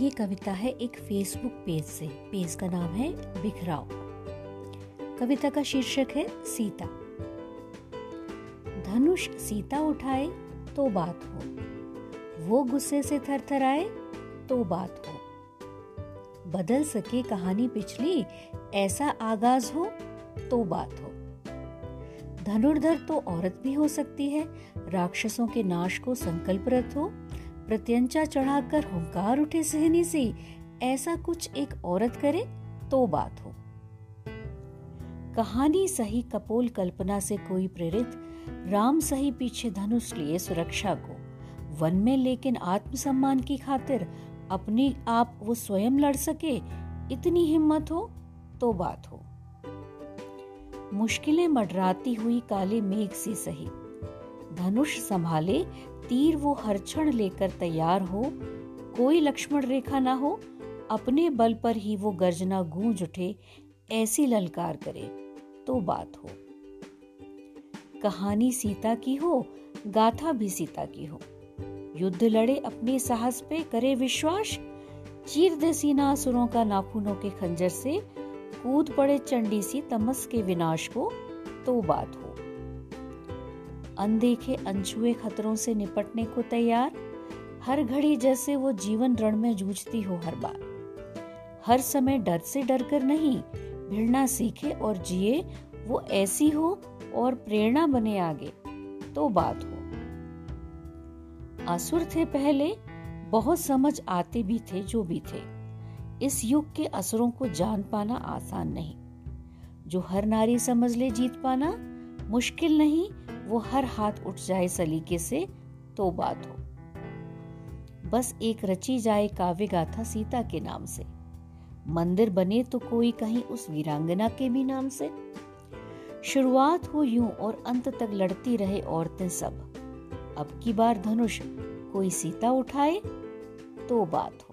ये कविता है एक फेसबुक पेज से। पेज का नाम है बिखराव। कविता का शीर्षक है सीता। धनुष सीता उठाए तो बात हो। वो गुस्से से थर थर आए तो बात हो। बदल सके कहानी पिछली, ऐसा आगाज़ हो तो बात हो। धनुर्धर तो औरत भी हो सकती है। राक्षसों के नाश को संकल्परत हो। प्रत्यंचा चढ़ाकर हुंकार उठे सहनी से, ऐसा कुछ एक औरत करे तो बात हो। कहानी सही कपोल कल्पना से कोई प्रेरित, राम सही पीछे धनुष लिए सुरक्षा को, वन में लेकिन आत्मसम्मान की खातिर अपने आप वो स्वयं लड़ सके, इतनी हिम्मत हो तो बात हो। मुश्किलें मडराती हुई काले मेघ सी सही। धनुष संभाले, तीर वो हर क्षण लेकर तैयार हो। कोई लक्ष्मण रेखा ना हो, अपने बल पर ही वो गर्जना गूंज उठे, ऐसी ललकार करे तो बात हो। कहानी सीता की हो, गाथा भी सीता की हो। युद्ध लड़े अपने साहस पे करे विश्वास चीर दे सीना असुरों का नाखूनों के खंजर से, कूद पड़े चंडी सी तमस के विनाश को तो बात हो। अनदेखे अनछुए खतरों से निपटने को तैयार। हर घड़ी जैसे वो जीवन रण में जूझती हो हर बार। हर समय डर से डर कर नहीं भिड़ना सीखे और जिए, वो ऐसी हो और प्रेरणा बने आगे तो बात हो। असुर थे पहले, बहुत समझ आते भी थे जो भी थे। इस युग के असुरों को जान पाना आसान नहीं। जो हर नारी समझ ले जीत पाना, मुश्किल नहीं वो हर हाथ उठ जाए सलीके से तो बात हो। बस एक रची जाए काव्य गाथा सीता के नाम से। मंदिर बने तो कोई कहीं उस वीरांगना के भी नाम से। शुरुआत हो यूँ और अंत तक लड़ती रहे औरतें सब। अब की बार धनुष कोई सीता उठाए तो बात हो।